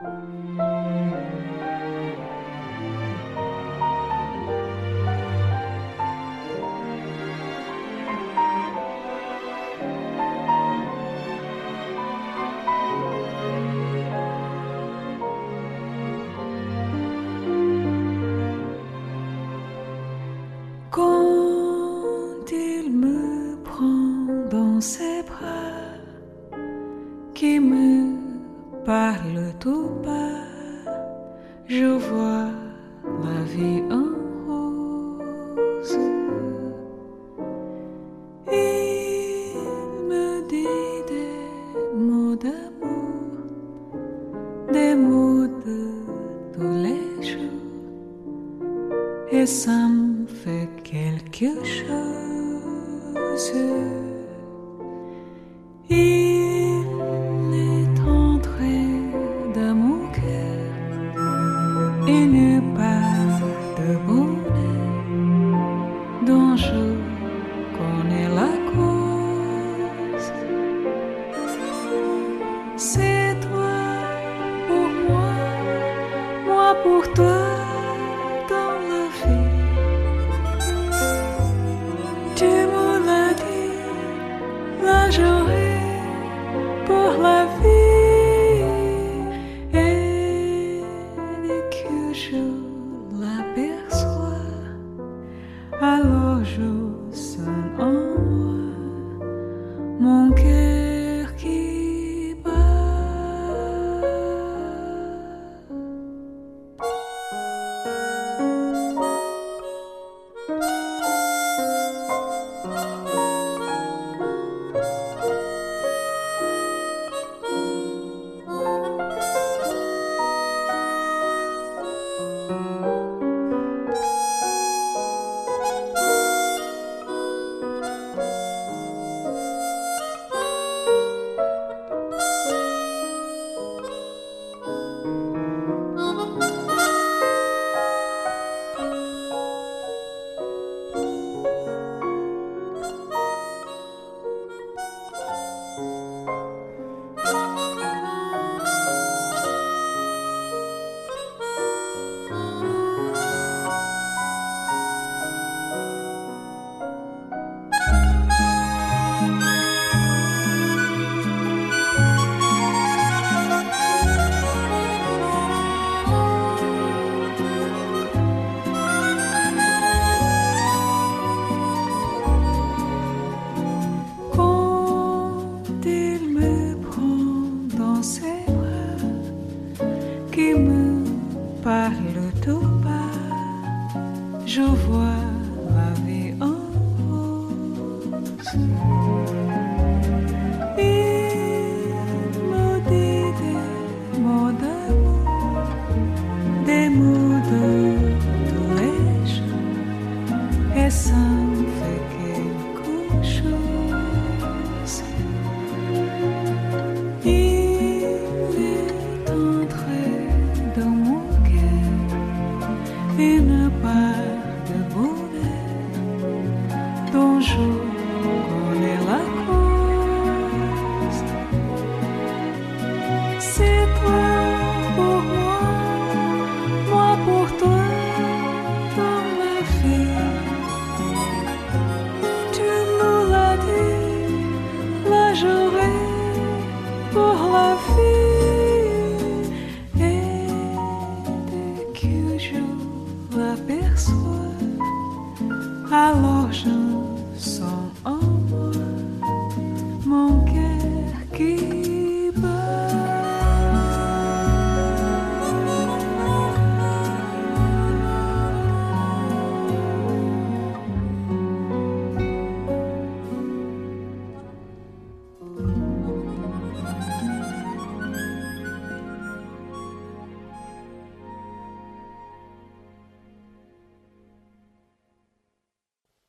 Música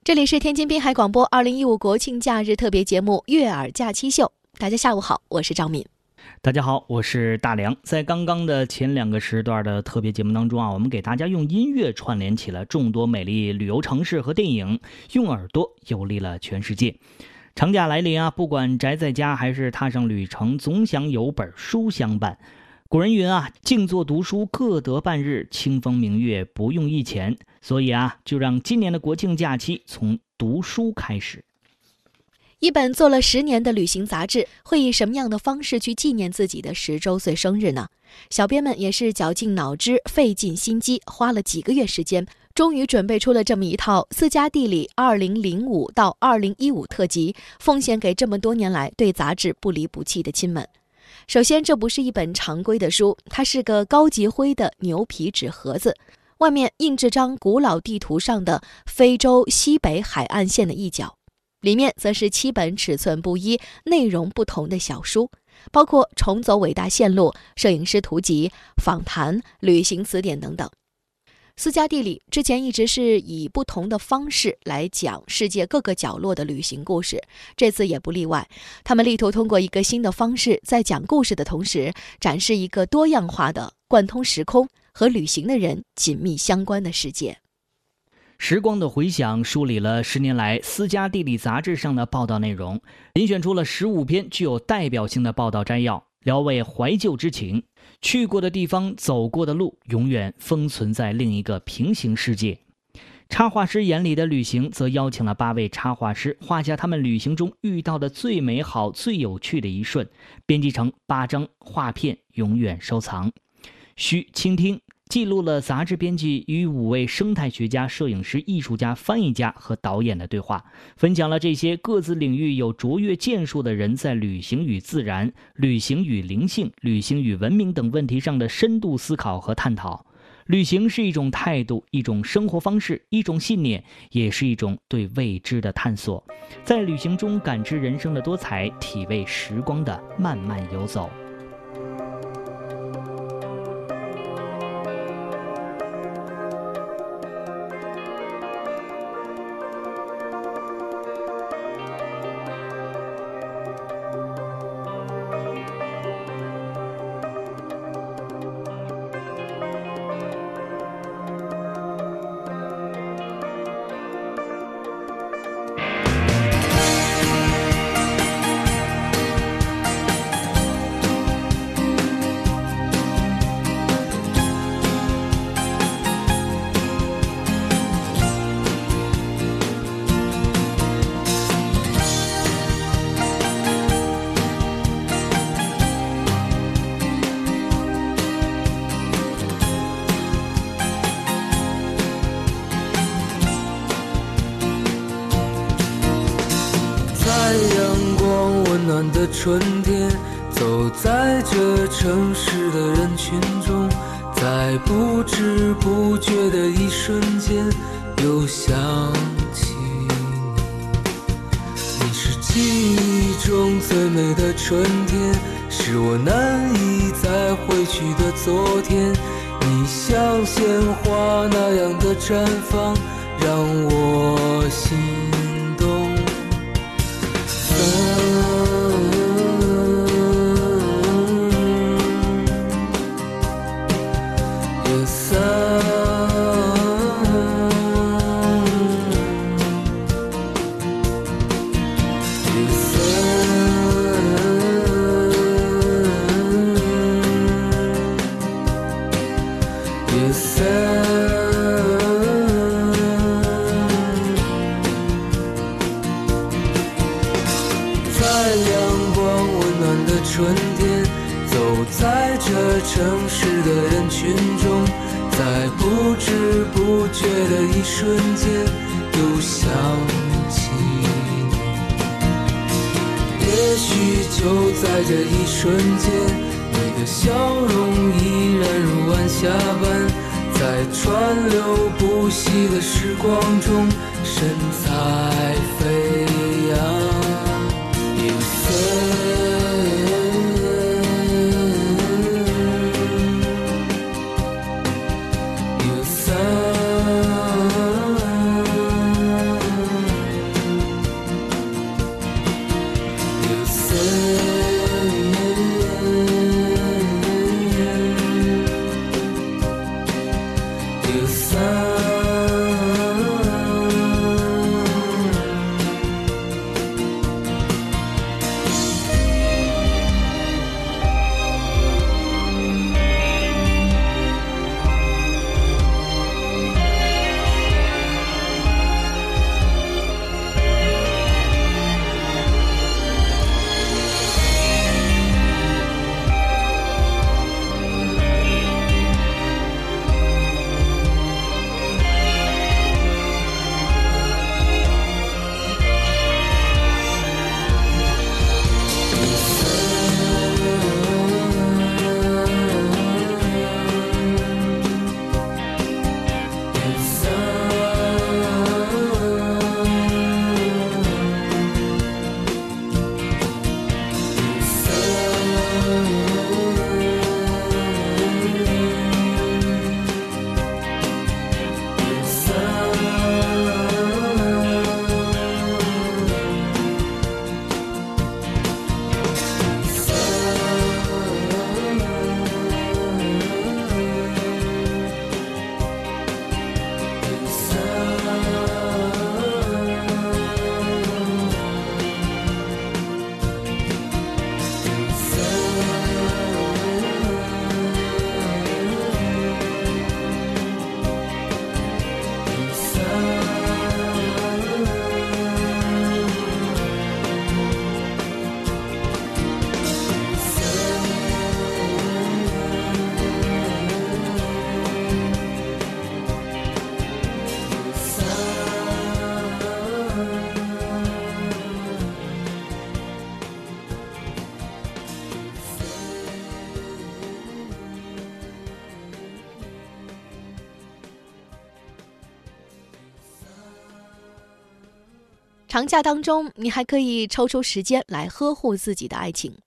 这里是天津滨海广播二零一五国庆假日特别节目《悦耳假期秀》，大家下午好，我是赵敏。大家好，我是大梁。在刚刚的前两个时段的特别节目当中啊，我们给大家用音乐串联起了众多美丽旅游城市和电影，用耳朵游历了全世界。长假来临啊，不管宅在家还是踏上旅程，总想有本书相伴。古人云啊，静坐读书各得半日，清风明月不用一钱。所以啊，就让今年的国庆假期从读书开始。一本做了十年的旅行杂志，会以什么样的方式去纪念自己的十周岁生日呢？小编们也是绞尽脑汁、费尽心机，花了几个月时间，终于准备出了这么一套《私家地理2005到2015》特辑，奉献给这么多年来对杂志不离不弃的亲们。首先，这不是一本常规的书，它是个高级灰的牛皮纸盒子，外面印着张古老地图上的非洲西北海岸线的一角，里面则是七本尺寸不一、内容不同的小书，包括《重走伟大线路》《摄影师图集》《访谈》《旅行词典》等等。私家地理之前一直是以不同的方式来讲世界各个角落的旅行故事，这次也不例外。他们力图通过一个新的方式，在讲故事的同时，展示一个多样化的、贯通时空和旅行的人紧密相关的世界。时光的回响梳理了十年来私家地理杂志上的报道内容，遴选出了十五篇具有代表性的报道摘要，聊慰怀旧之情。去过的地方，走过的路，永远封存在另一个平行世界。插画师眼里的旅行，则邀请了八位插画师画下他们旅行中遇到的最美好、最有趣的一瞬，编辑成八张画片，永远收藏。需倾听。记录了杂志编辑与五位生态学家、摄影师、艺术家、翻译家和导演的对话，分享了这些各自领域有卓越建树的人在旅行与自然、旅行与灵性、旅行与文明等问题上的深度思考和探讨。旅行是一种态度，一种生活方式，一种信念，也是一种对未知的探索。在旅行中感知人生的多彩，体味时光的慢慢游走。长假当中，你还可以抽出时间来呵护自己的爱情。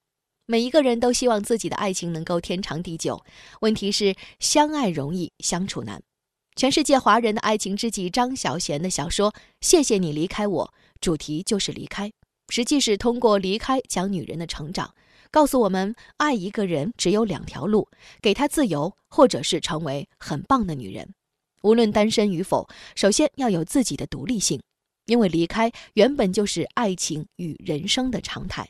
每一个人都希望自己的爱情能够天长地久，问题是相爱容易相处难。全世界华人的爱情知己张小娴的小说《谢谢你离开我》，主题就是离开，实际是通过离开讲女人的成长，告诉我们爱一个人只有两条路：给他自由，或者是成为很棒的女人。无论单身与否，首先要有自己的独立性，因为离开原本就是爱情与人生的常态。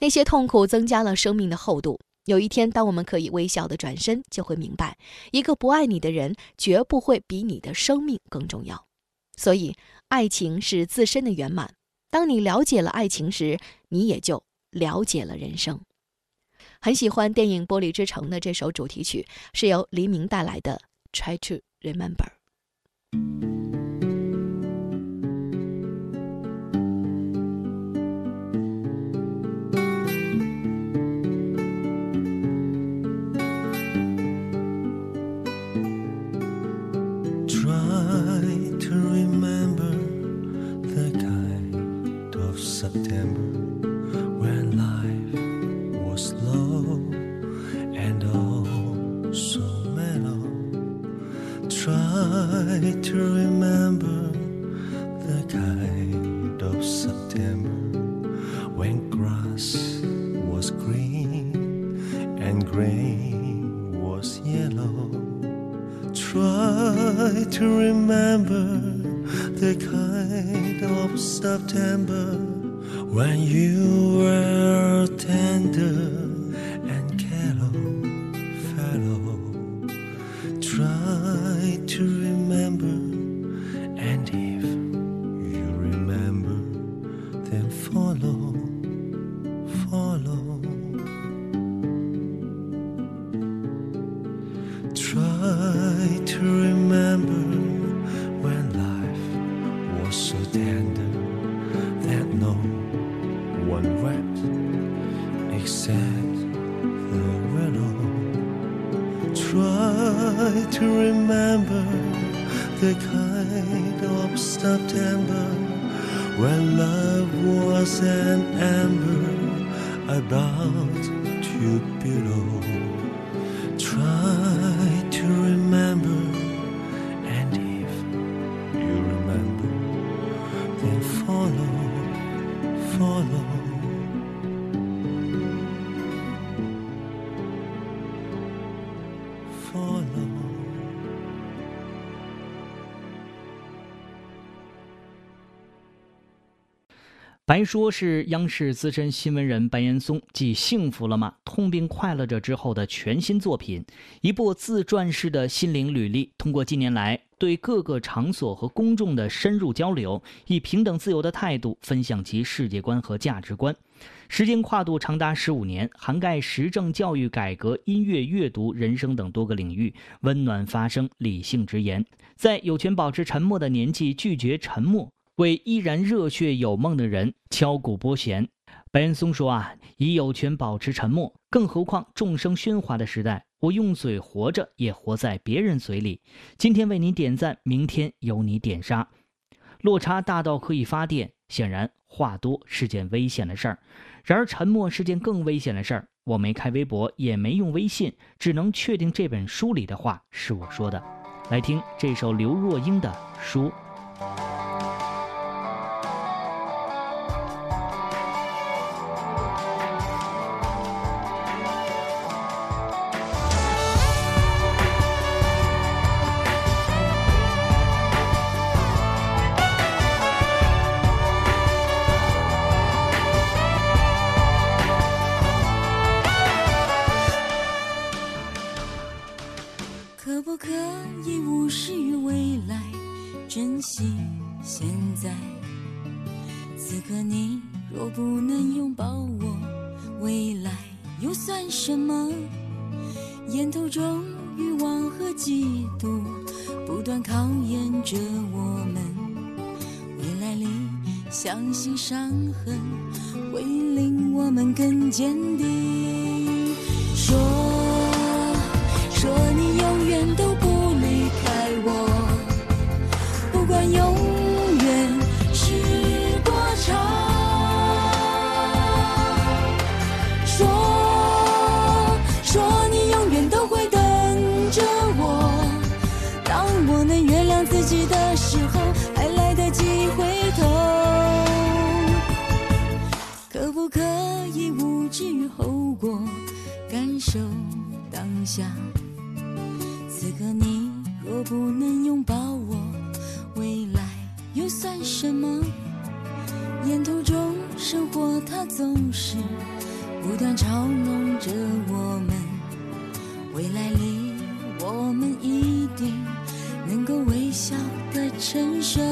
那些痛苦增加了生命的厚度。有一天，当我们可以微笑的转身，就会明白，一个不爱你的人绝不会比你的生命更重要。所以，爱情是自身的圆满。当你了解了爱情时，你也就了解了人生。很喜欢电影《玻璃之城》的这首主题曲，是由黎明带来的《Try to Remember》。September when life was slow and oh so mellow. Try to remember the kind of September when grass was green and grain was yellow. Try to remember the kind of September you were tender 白说是央视资深新闻人白岩松继《幸福了吗？痛并快乐着》之后的全新作品，一部自传式的心灵履历。通过近年来对各个场所和公众的深入交流，以平等自由的态度分享其世界观和价值观。时间跨度长达十五年，涵盖时政、教育、改革、音乐、阅读、人生等多个领域，温暖发声，理性直言，在有权保持沉默的年纪拒绝沉默。为依然热血有梦的人敲鼓拨弦，白岩松说：“啊，已有权保持沉默，更何况众生喧哗的时代，我用嘴活着，也活在别人嘴里。今天为你点赞，明天由你点杀，落差大到可以发电。显然，话多是件危险的事儿，然而沉默是件更危险的事儿。我没开微博，也没用微信，只能确定这本书里的话是我说的。来听这首刘若英的《说》。”此刻你若不能拥抱我，未来又算什么？沿途中生活它总是不断嘲弄着我们，未来里我们一定能够微笑的承受。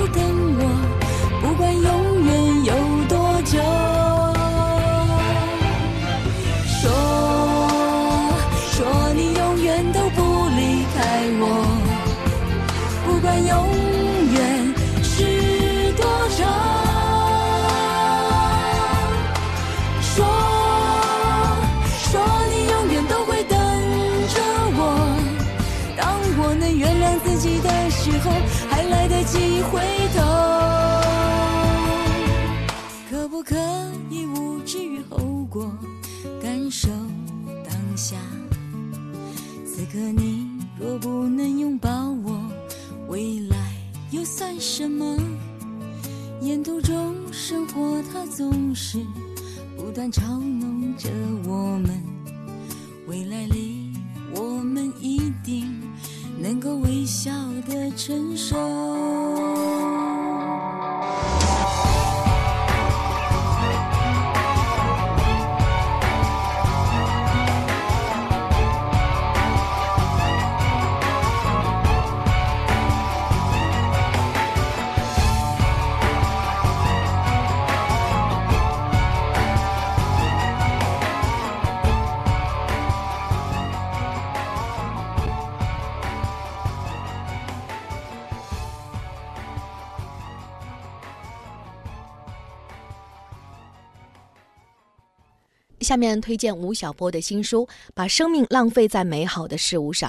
处等下？此刻你若不能拥抱我，未来又算什么？沿途中生活它总是不断嘲弄着我们，未来里我们一定能够微笑的承受。下面推荐吴晓波的新书《把生命浪费在美好的事物上》。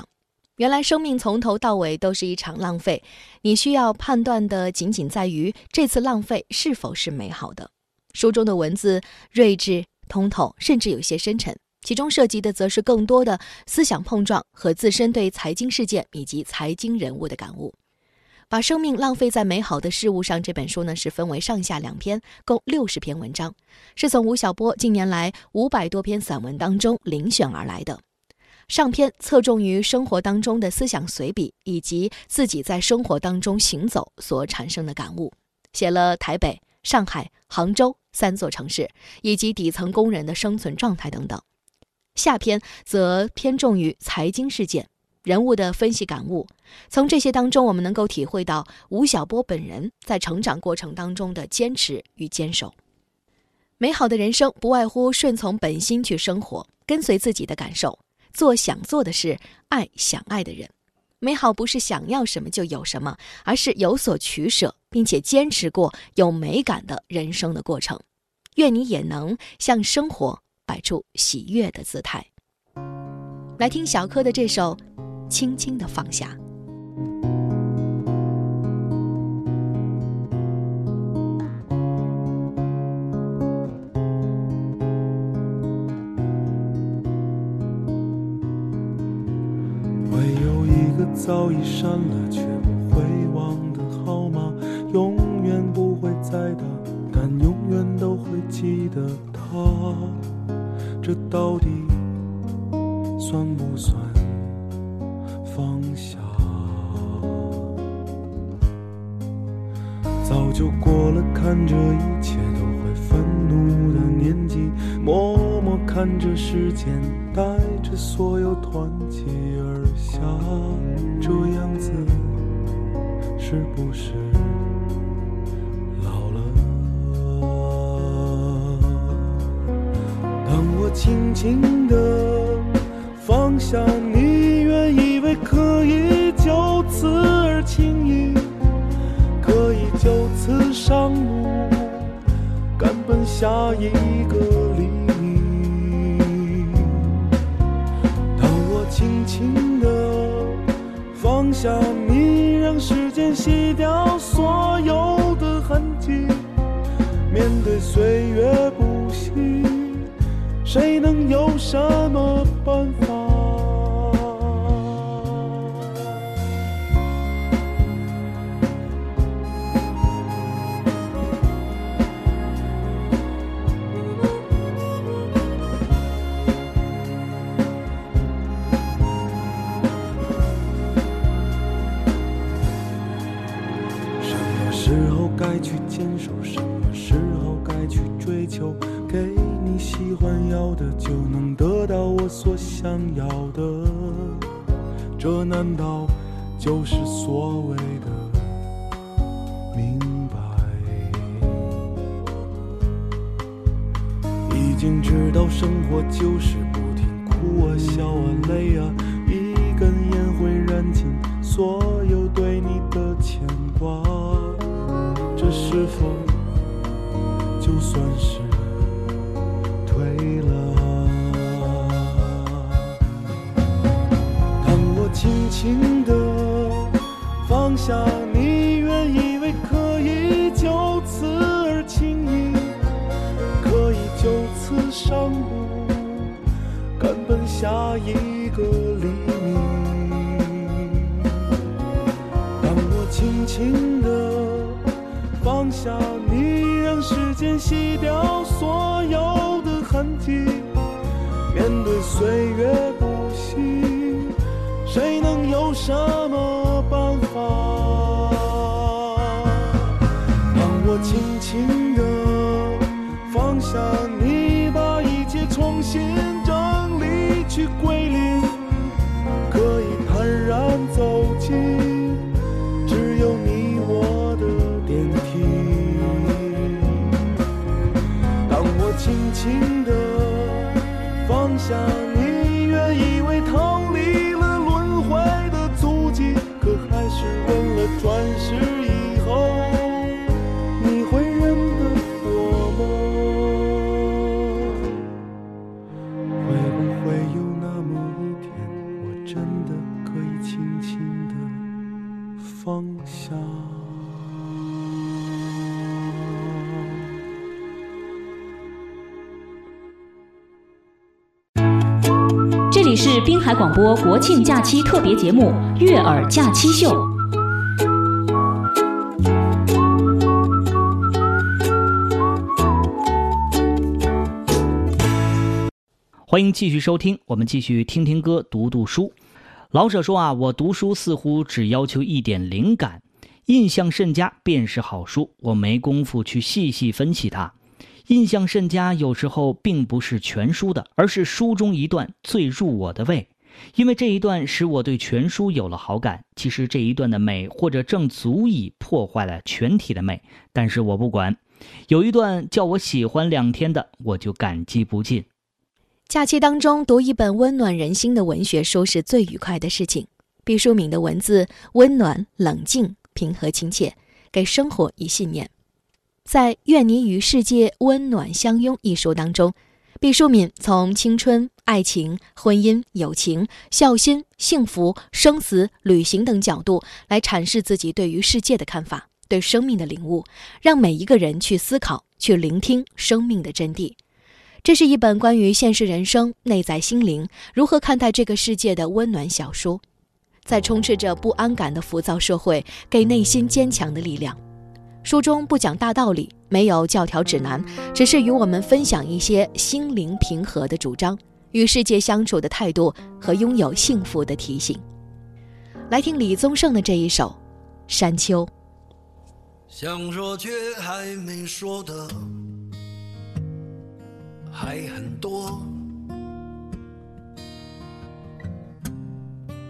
原来生命从头到尾都是一场浪费，你需要判断的仅仅在于这次浪费是否是美好的。书中的文字睿智、通透，甚至有些深沉，其中涉及的则是更多的思想碰撞和自身对财经事件以及财经人物的感悟。把生命浪费在美好的事物上。这本书呢是分为上下两篇，共六十篇文章，是从吴晓波近年来五百多篇散文当中遴选而来的。上篇侧重于生活当中的思想随笔，以及自己在生活当中行走所产生的感悟，写了台北、上海、杭州三座城市以及底层工人的生存状态等等。下篇则偏重于财经事件。人物的分析感悟，从这些当中，我们能够体会到吴晓波本人在成长过程当中的坚持与坚守。美好的人生不外乎顺从本心去生活，跟随自己的感受，做想做的事，爱想爱的人。美好不是想要什么就有什么，而是有所取舍，并且坚持过有美感的人生的过程。愿你也能向生活摆出喜悦的姿态。来听小柯的这首。轻轻的放下。会有一个早已删了却不会忘的号码，永远不会再打，但永远都会记得他。这到底算不算？过了看着一切都会愤怒的年纪，默默看着时间带着所有团结而下，这样子是不是老了？当我轻轻地。下你上路，赶奔下一个黎明。当我轻轻地放下你，让时间洗掉所有的痕迹，面对岁月不息，谁能有什么办法？就是洗掉所有的痕迹，面对岁月不息，谁能有什么海广播国庆假期特别节目《悦耳假期秀》。欢迎继续收听，我们继续听听歌，读读书。老舍说啊，我读书似乎只要求一点灵感，印象甚佳便是好书，我没工夫去细细分析它。印象甚佳有时候并不是全书的，而是书中一段最入我的味，因为这一段使我对全书有了好感。其实这一段的美，或者正足以破坏了全体的美，但是我不管。有一段叫我喜欢两天的，我就感激不尽。假期当中读一本温暖人心的文学书是最愉快的事情。毕淑敏的文字温暖、冷静、平和、亲切，给生活以信念。在《愿你与世界温暖相拥》一书当中，毕淑敏从青春、爱情、婚姻、友情、孝心、幸福、生死、旅行等角度来阐释自己对于世界的看法、对生命的领悟，让每一个人去思考、去聆听生命的真谛。这是一本关于现实人生、内在心灵如何看待这个世界的温暖小书，在充斥着不安感的浮躁社会，给内心坚强的力量。书中不讲大道理，没有教条指南，只是与我们分享一些心灵平和的主张、与世界相处的态度和拥有幸福的提醒。来听李宗盛的这一首《山丘》。想说却还没说的还很多，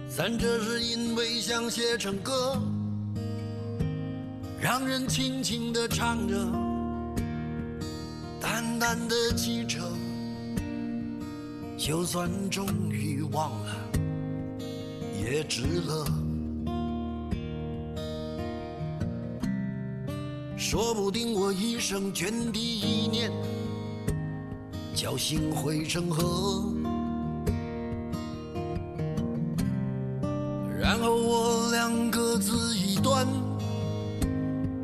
咱这是因为想写成歌，让人轻轻地唱着，淡淡的记着，就算终于忘了，也值了。说不定我一生涓滴一念，侥幸汇成河。然后我俩各自一端，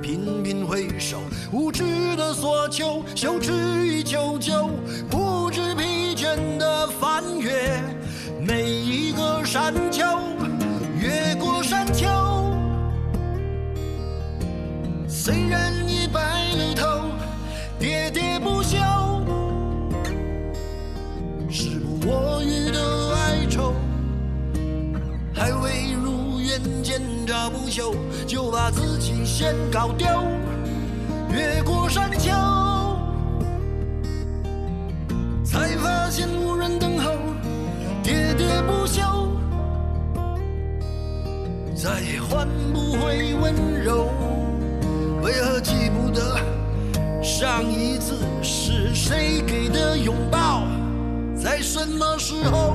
频频回首，无知的索求，羞耻与求救，不知疲倦的翻越每一个山丘，越过山丘。虽然已白了头，喋喋不休，时不我予的哀愁，还未如愿见着不朽，就把自己先搞丢。越过山丘，才发现无人等候，喋喋不休，再也换不回温柔。为何记不得上一次是谁给的拥抱，在什么时候？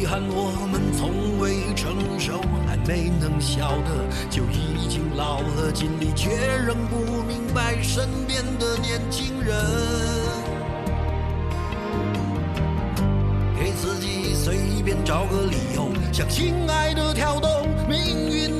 遗憾我们从未成熟，还没能晓得，就已经老了，尽力却仍不明白身边的年轻人。给自己随便找个理由，向心爱的跳动，命运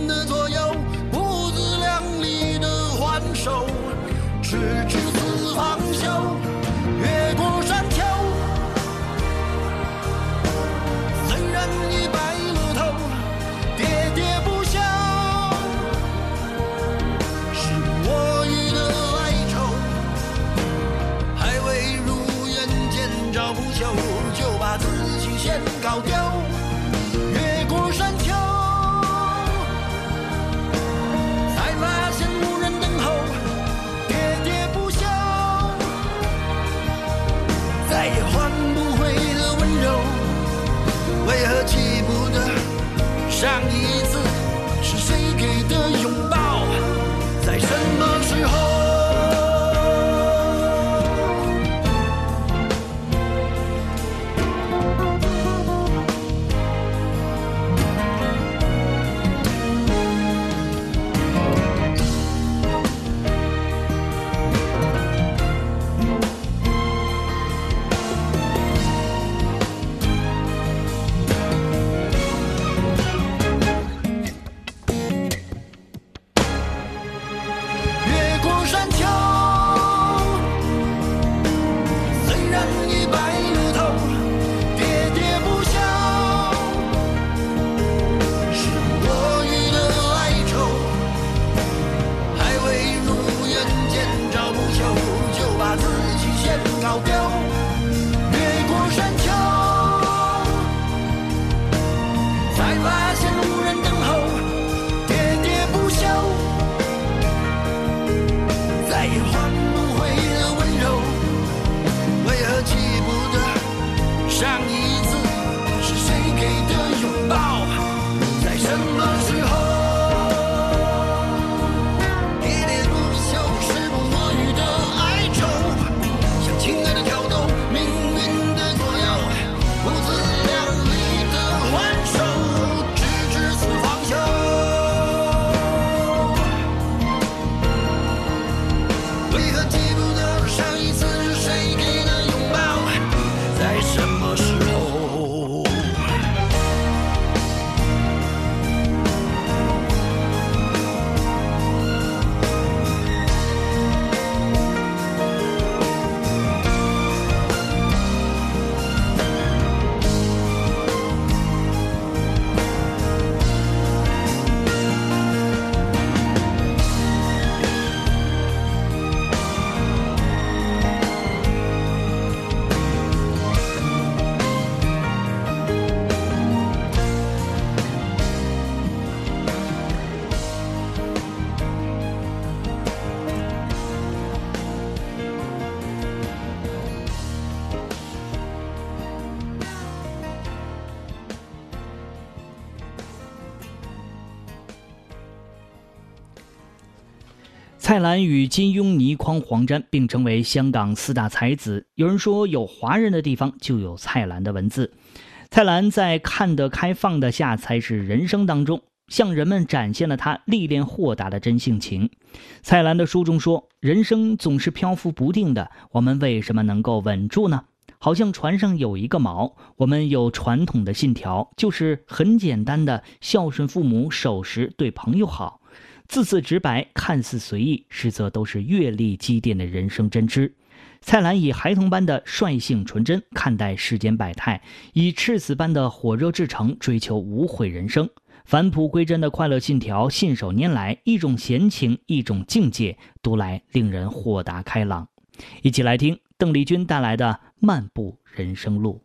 像一蔡澜与金庸、倪匡、黄沾并称为香港四大才子。有人说，有华人的地方就有蔡澜的文字。蔡澜在看得开放的下才是人生当中，向人们展现了他历练豁达的真性情。蔡澜的书中说：“人生总是漂浮不定的，我们为什么能够稳住呢？好像船上有一个锚。我们有传统的信条，就是很简单的孝顺父母、守时、对朋友好。”字字直白，看似随意，实则都是阅历积淀的人生真知。蔡澜以孩童般的率性纯真看待世间百态，以赤子般的火热至诚追求无悔人生。返璞归真的快乐信条信手拈来，一种闲情，一种境界，读来令人豁达开朗。一起来听邓丽君带来的《漫步人生路》。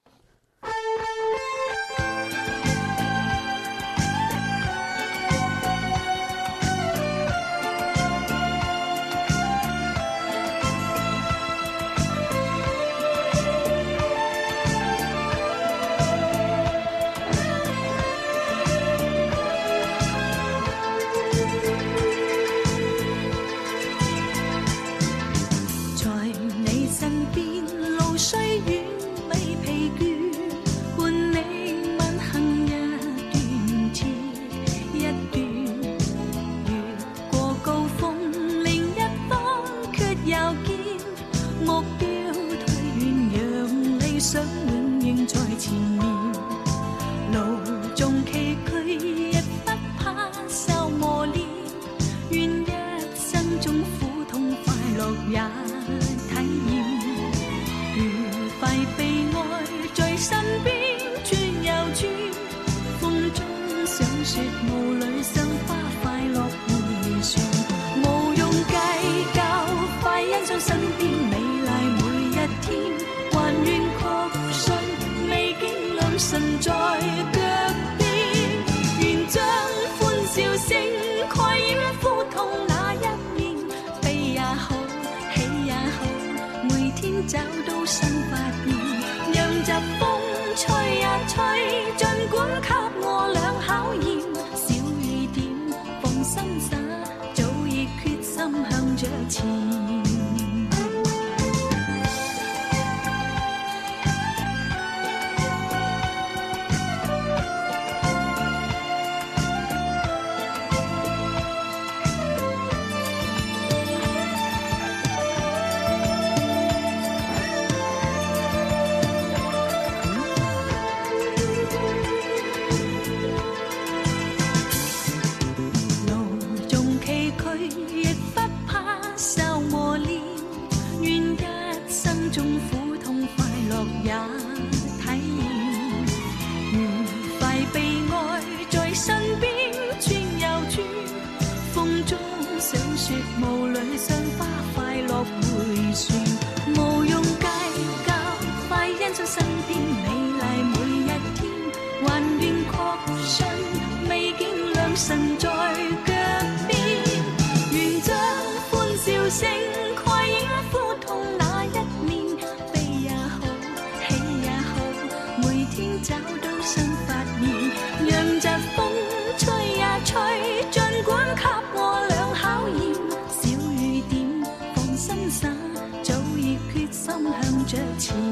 胡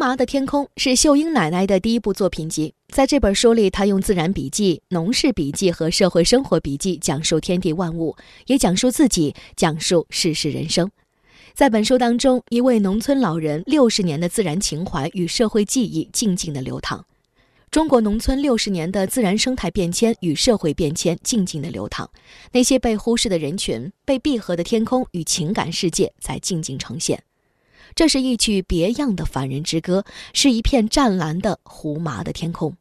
麻的天空是秀英奶奶的第一部作品集，在这本书里，她用自然笔记、农事笔记和社会生活笔记讲述天地万物，也讲述自己，讲述世事人生。在本书当中，一位农村老人六十年的自然情怀与社会记忆静静的流淌，中国农村六十年的自然生态变迁与社会变迁静静的流淌，那些被忽视的人群、被闭合的天空与情感世界在静静呈现。这是一曲别样的凡人之歌，是一片湛蓝的胡麻的天空。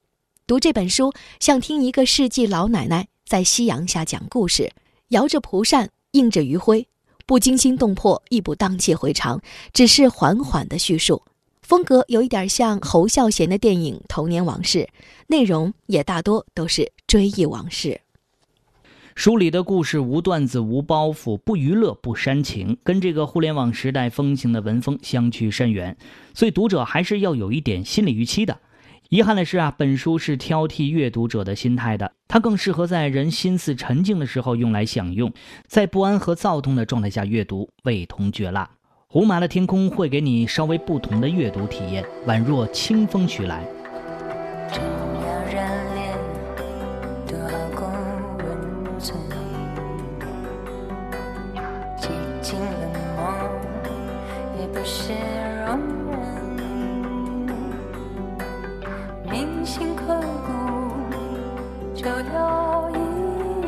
读这本书，像听一个世纪老奶奶在夕阳下讲故事，摇着蒲扇，映着余晖，不惊心动魄，亦不荡气回肠，只是缓缓的叙述。风格有一点像侯孝贤的电影《童年往事》，内容也大多都是追忆往事。书里的故事无段子、无包袱、不娱乐、不煽情，跟这个互联网时代风行的文风相去甚远，所以读者还是要有一点心理预期的。遗憾的是啊，本书是挑剔阅读者的心态的，它更适合在人心思沉静的时候用来享用，在不安和躁动的状态下阅读，味同嚼蜡。胡麻的天空会给你稍微不同的阅读体验，宛若清风徐来。就有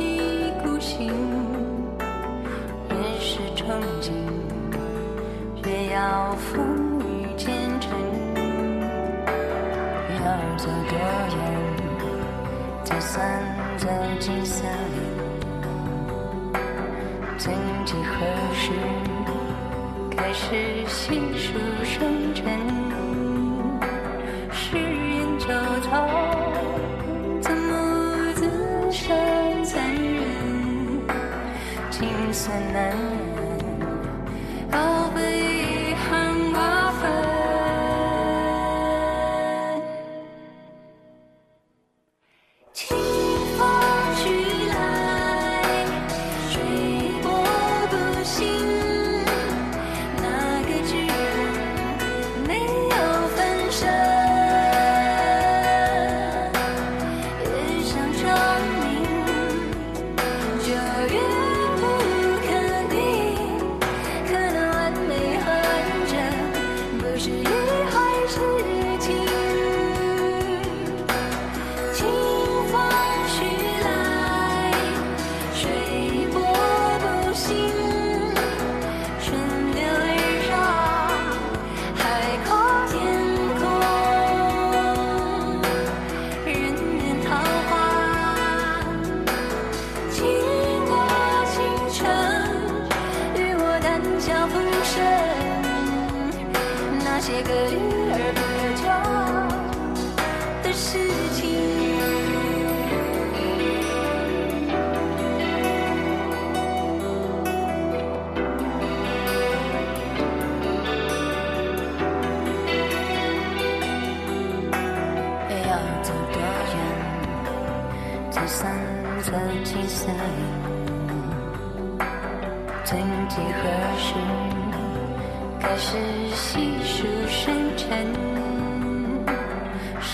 一意孤行，越是憧憬越要风雨兼程。要走多远才算走进森林？曾几何时，开始细数生辰。是。情丝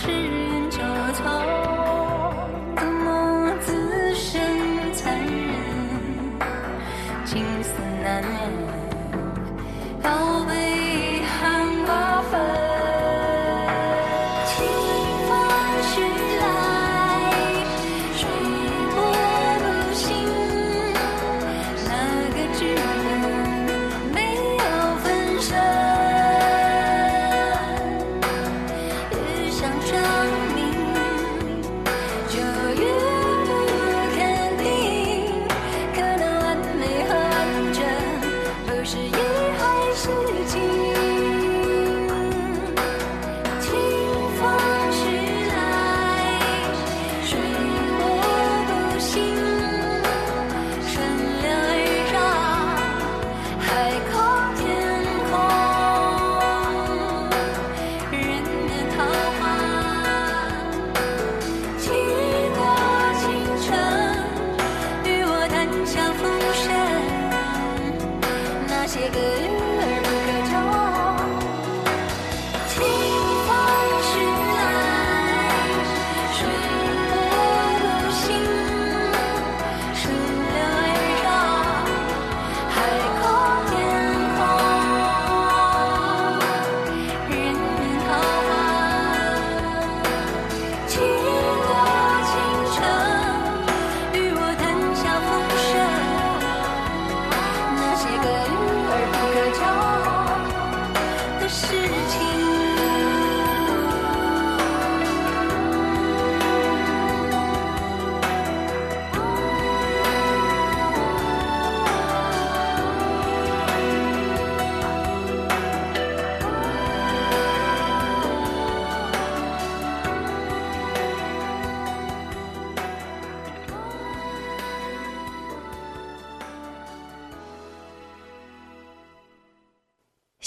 是。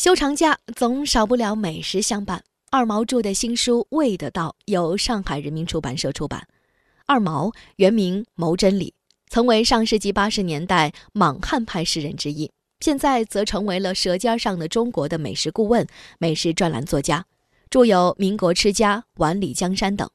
休长假总少不了美食相伴。二毛著的新书《味的道》由上海人民出版社出版。二毛原名牟真理，曾为上世纪八十年代莽汉派诗人之一，现在则成为了《舌尖上的中国》的美食顾问、美食专栏作家，著有《民国吃家》《碗里江山》等。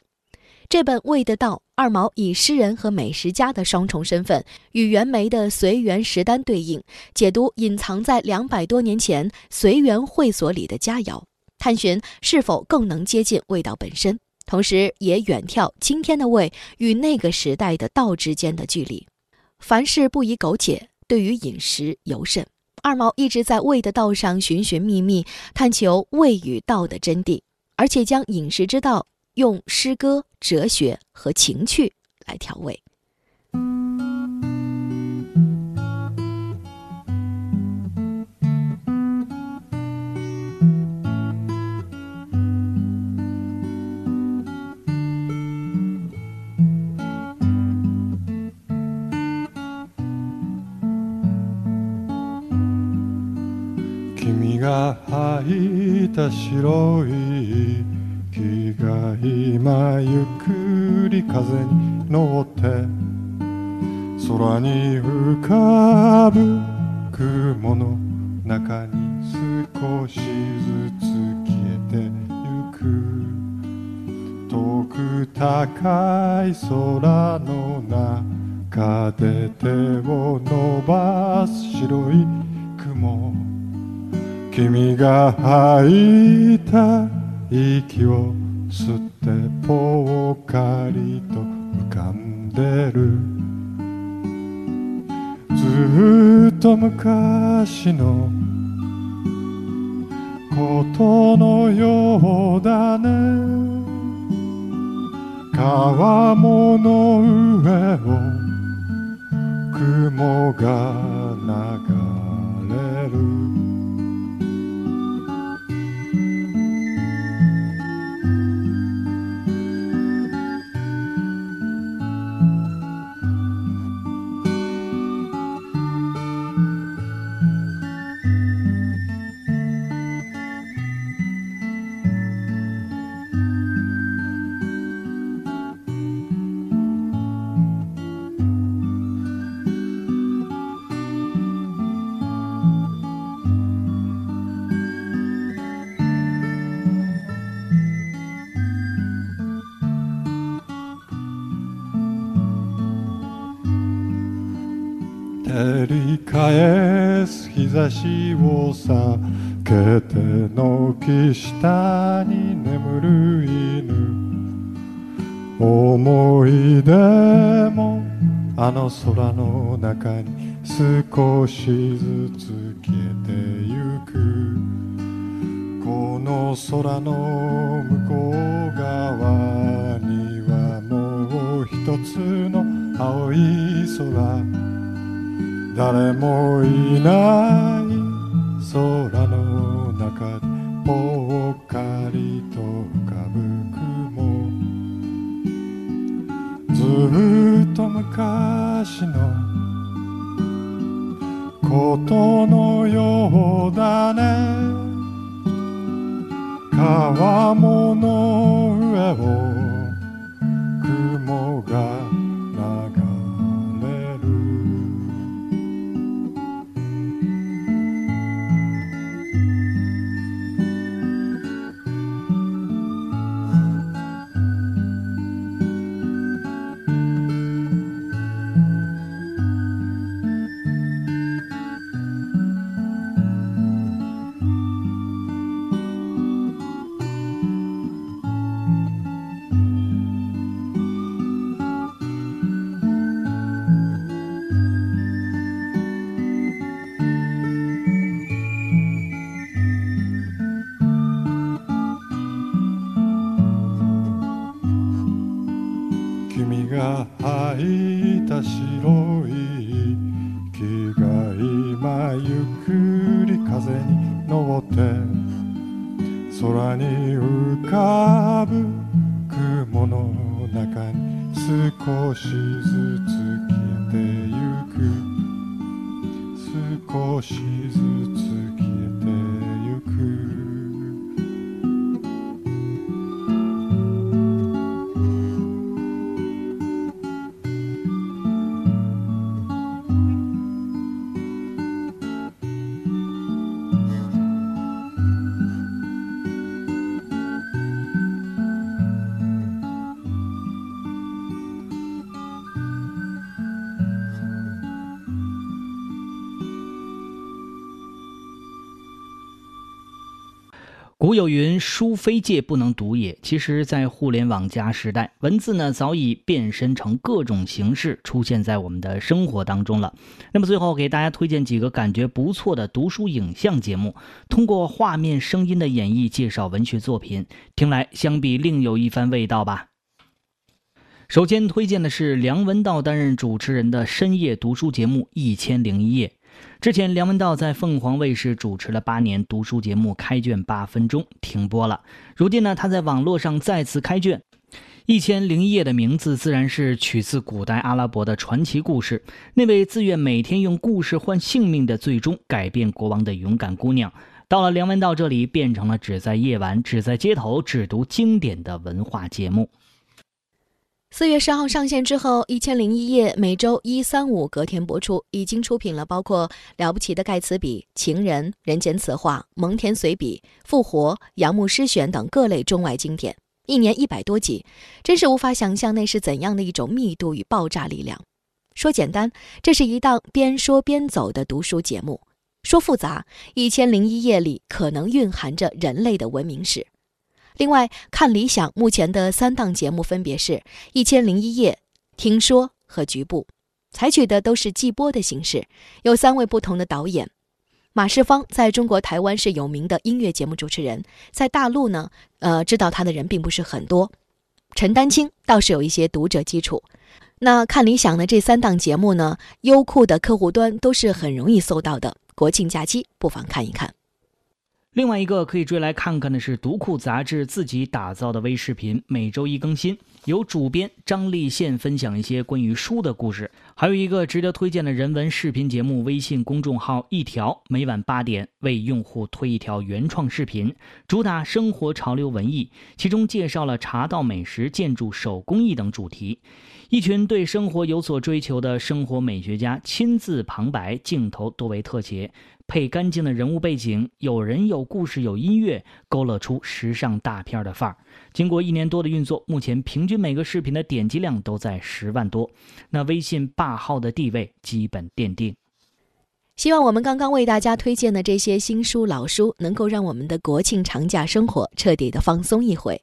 这本《味的道》，二毛以诗人和美食家的双重身份，与袁枚的《随园食单》对应，解读隐藏在两百多年前随园会所里的佳肴，探寻是否更能接近味道本身，同时也远眺今天的味与那个时代的道之间的距离。凡事不宜苟且，对于饮食尤甚。二毛一直在味的道上寻寻觅觅，探求味与道的真谛，而且将饮食之道。用诗歌、哲学和情趣来调味。君が履いた白い 木が今ゆっくり風に乗って空に浮かぶ雲の中に少しずつ消えてゆく。遠く高い空の中で手を伸ばす白い雲。君が吐いた息を吸ってぽっかりと浮かんでる。ずっと昔のことのようだね。川面の上を雲が流れる。しを避けて軒下に眠る犬。思い出もあの空の中に少しずつ消えてゆく。この空の向こう側にはもう一つの青い空。誰もいない空の中でぽっかりと浮かぶ雲。ずっと昔のことのようだね。川面の上を雲がゆっくり風に乗って空に浮かぶ雲の中に少しずつ消えてゆく。少しずつ有云：“书非借不能读也。”其实，在互联网加时代，文字呢早已变身成各种形式，出现在我们的生活当中了。那么，最后给大家推荐几个感觉不错的读书影像节目，通过画面、声音的演绎介绍文学作品，听来相比另有一番味道吧。首先推荐的是梁文道担任主持人的深夜读书节目《一千零一夜》。之前，梁文道在凤凰卫视主持了八年读书节目《开卷八分钟》，停播了。如今呢，他在网络上再次开卷，《一千零一夜》的名字自然是取自古代阿拉伯的传奇故事。那位自愿每天用故事换性命的，最终改变国王的勇敢姑娘，到了梁文道这里，变成了只在夜晚、只在街头、只读经典的文化节目。四月十号上线之后，《一千零一夜》每周一、三、五隔天播出，已经出品了包括《了不起的盖茨比》《情人》《人间词话》《蒙恬随笔》《复活》《杨牧诗选》等各类中外经典，一年一百多集，真是无法想象那是怎样的一种密度与爆炸力量。说简单，这是一档边说边走的读书节目；说复杂，《一千零一夜》里可能蕴含着人类的文明史。另外，看理想目前的三档节目分别是《一千零一夜》、《听说》和《局部》，采取的都是季播的形式，有三位不同的导演。马世芳在中国台湾是有名的音乐节目主持人，在大陆呢，呃，知道他的人并不是很多。陈丹青倒是有一些读者基础。那看理想的这三档节目呢，优酷的客户端都是很容易搜到的。国庆假期不妨看一看。另外一个可以追来看看的是读库杂志自己打造的微视频，每周一更新，由主编张立宪分享一些关于书的故事。还有一个值得推荐的人文视频节目，微信公众号一条，每晚八点为用户推一条原创视频，主打生活潮流文艺，其中介绍了茶道、美食、建筑、手工艺等主题。一群对生活有所追求的生活美学家亲自旁白，镜头多为特写。配干净的人物背景，有人有故事有音乐，勾勒出时尚大片的范儿。经过一年多的运作，目前平均每个视频的点击量都在十万多，那微信霸号的地位基本奠定。希望我们刚刚为大家推荐的这些新书老书，能够让我们的国庆长假生活彻底的放松一回。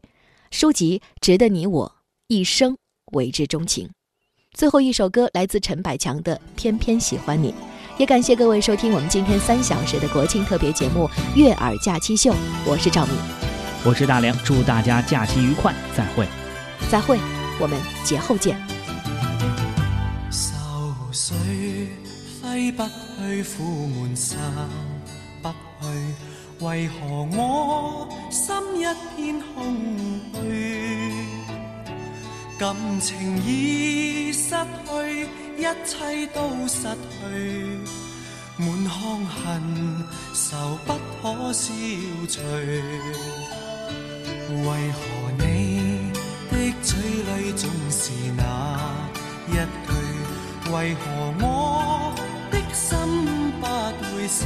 书籍值得你我一生为之钟情。最后一首歌来自陈百强的《偏偏喜欢你》。也感谢各位收听我们今天三小时的国庆特别节目《悦耳假期秀》，我是赵敏，我是大梁，祝大家假期愉快，再会，再会，我们节后见。愁绪挥不去，苦闷散不去，为何我心一片空虚？感情已失去，一切都失去，满腔恨愁不可消除。为何你的嘴里总是那一句？为何我的心不会死？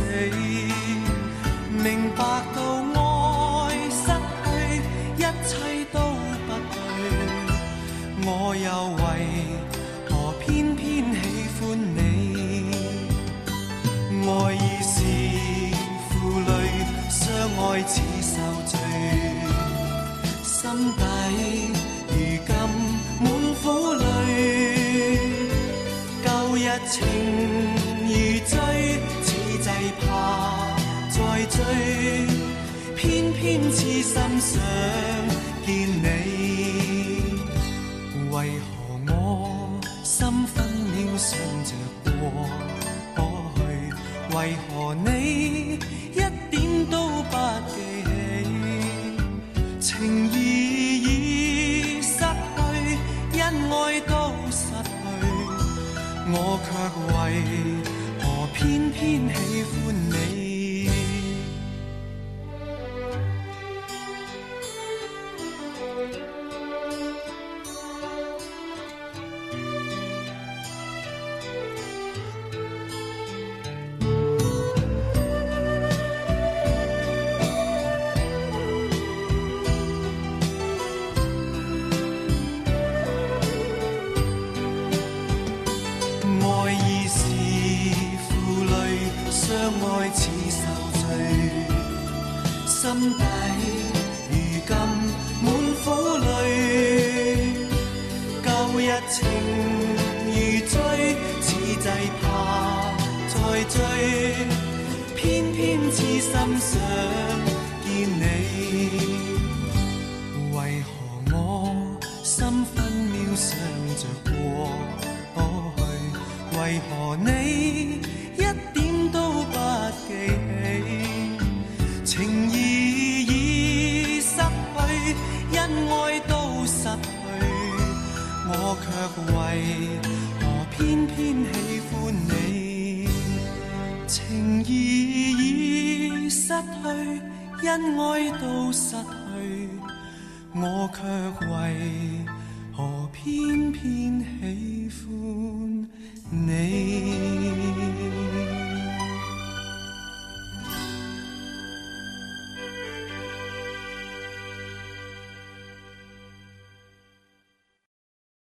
明白到爱又为何偏偏喜欢你？爱已是负累，相爱似受罪，心底如今满苦泪。旧日情如醉，此际怕再追，偏偏痴心想见你。想着过过去？为何你一点都不记起？情意已失去，恩爱都失去，我却为何偏偏喜欢你？